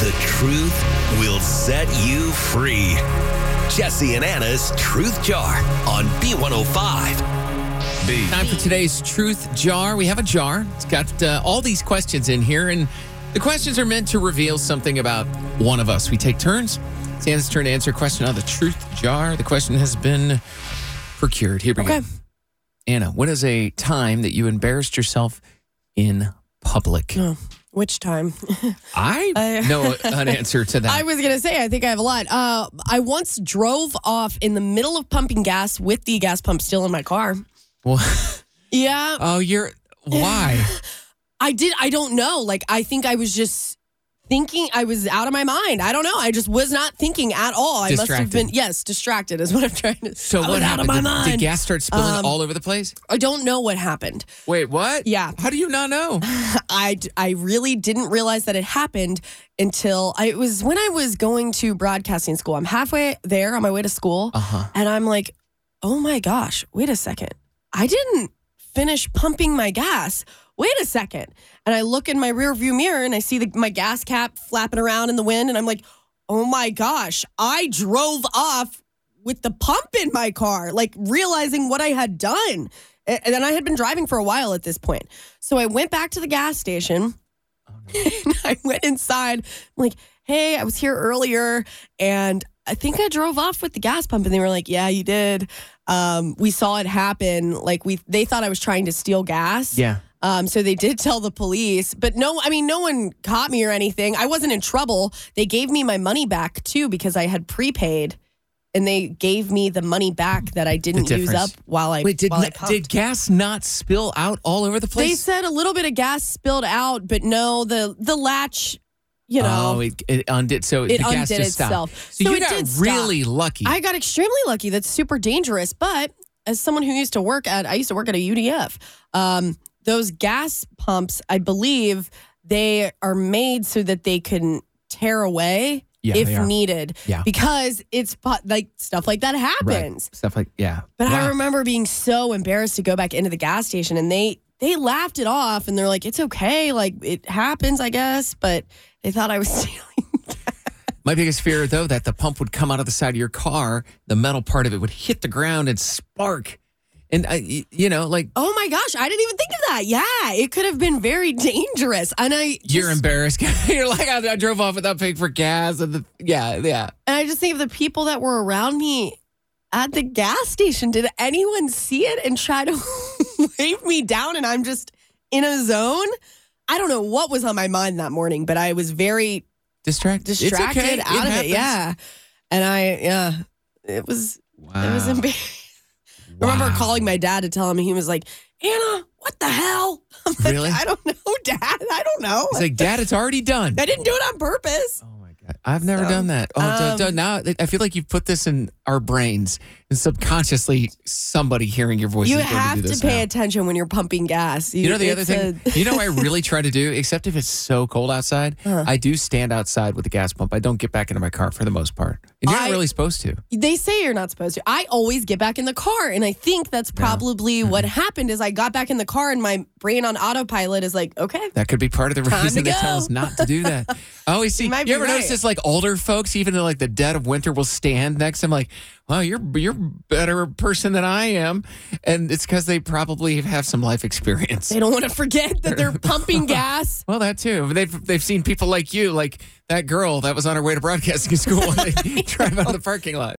The truth will set you free. Jesse and Anna's Truth Jar on B105. B. Time for today's Truth Jar. We have a jar. It's got uh, all these questions in here, and the questions are meant to reveal something about one of us. We take turns. It's Anna's turn to answer a question on the Truth Jar. The question has been procured. Here we Okay. go. Anna, what is a time that you embarrassed yourself in public? Oh, which time? I know an answer to that. I was gonna say I think I have a lot. Uh, I once drove off in the middle of pumping gas with the gas pump still in my car. well, Yeah, oh, you're why? I did. I don't know. Like I think I was just thinking. I was out of my mind. I don't know. I just was not thinking at all. I must have Distracted. been yes, distracted is what I'm trying to. Say. So I what was out of happened? my Did, mind. did gas start spilling Um, all over the place? I don't know what happened. Wait, what? Yeah. How do you not know? I, d- I really didn't realize that it happened until I, it was when I was going to broadcasting school. I'm halfway there on my way to school, Uh huh. and I'm like, oh my gosh, wait a second. I didn't finish pumping my gas. Wait a second. And I look in my rear view mirror and I see the, my gas cap flapping around in the wind, and I'm like, oh my gosh, I drove off with the pump in my car, like realizing what I had done. And then I had been driving for a while at this point. So I went back to the gas station oh, and I went inside. I'm like, hey, I was here earlier and I think I drove off with the gas pump. And they were like, yeah, you did. Um, we saw it happen. Like we, they thought I was trying to steal gas. Yeah. Um, so they did tell the police, but no, I mean, no one caught me or anything. I wasn't in trouble. They gave me my money back too because I had prepaid, and they gave me the money back that I didn't use up while I Wait, did while I pumped. did gas not spill out all over the place? They said a little bit of gas spilled out, but no, the the latch, you know, oh, it, it undid. So It the gas undid just stopped. itself. So, So you it got did stop. really lucky. I got extremely lucky. That's super dangerous. But as someone who used to work at, I used to work at a UDF. Um, those gas pumps, I believe, they are made so that they can tear away Yeah, if needed. Yeah. because it's like stuff like that right. happens. Stuff like yeah. But I remember being so embarrassed to go back into the gas station, and they they laughed it off, and they're like, "It's okay, like it happens, I guess." But they thought I was stealing. My biggest fear, though, that the pump would come out of the side of your car, the metal part of it would hit the ground and spark, and I, you know, like Oh my gosh, I didn't even think of that. Yeah, it could have been very dangerous. And I just, you're embarrassed. you're like, I, I drove off without paying for gas, and the yeah, yeah. and I just think of the people that were around me at the gas station. Did anyone see it and try to wave me down and I'm just in a zone? I don't know what was on my mind that morning, but I was very Distracted. Distracted okay. out of happens. it. Yeah. And I yeah, it was Wow. it was embarrassing. I remember calling my dad to tell him he was like, Anna, what the hell? I'm like, Really? I don't know, Dad. I don't know. It's like, Dad, it's already done. I didn't do it on purpose. Oh my god, I've never So, done that. Oh, d- d- um, now I feel like you've put this in our brains, and subconsciously, somebody hearing your voice. You is going have to, do to pay now. attention when you're pumping gas. You know the other thing. a- you know what I really try to do, except if it's so cold outside. Huh. I do stand outside with the gas pump. I don't get back into my car for the most part. And you're not really supposed to. they say you're not supposed to. I always get back in the car, and I think that's probably what Mm-hmm. happened. Is I got back in the car, and my brain on autopilot is like, okay, That could be part of the Time reason they tell us not to do that. I always see. You You, ever notice this? Like older folks, even in like the dead of winter, will stand next to them. Like, "Well, you're you're a better person than I am," and it's because they probably have some life experience. They don't want to forget that they're pumping gas. Well, that too. They've they've seen people like you, like that girl that was on her way to broadcasting school, and they drive out of the parking lot.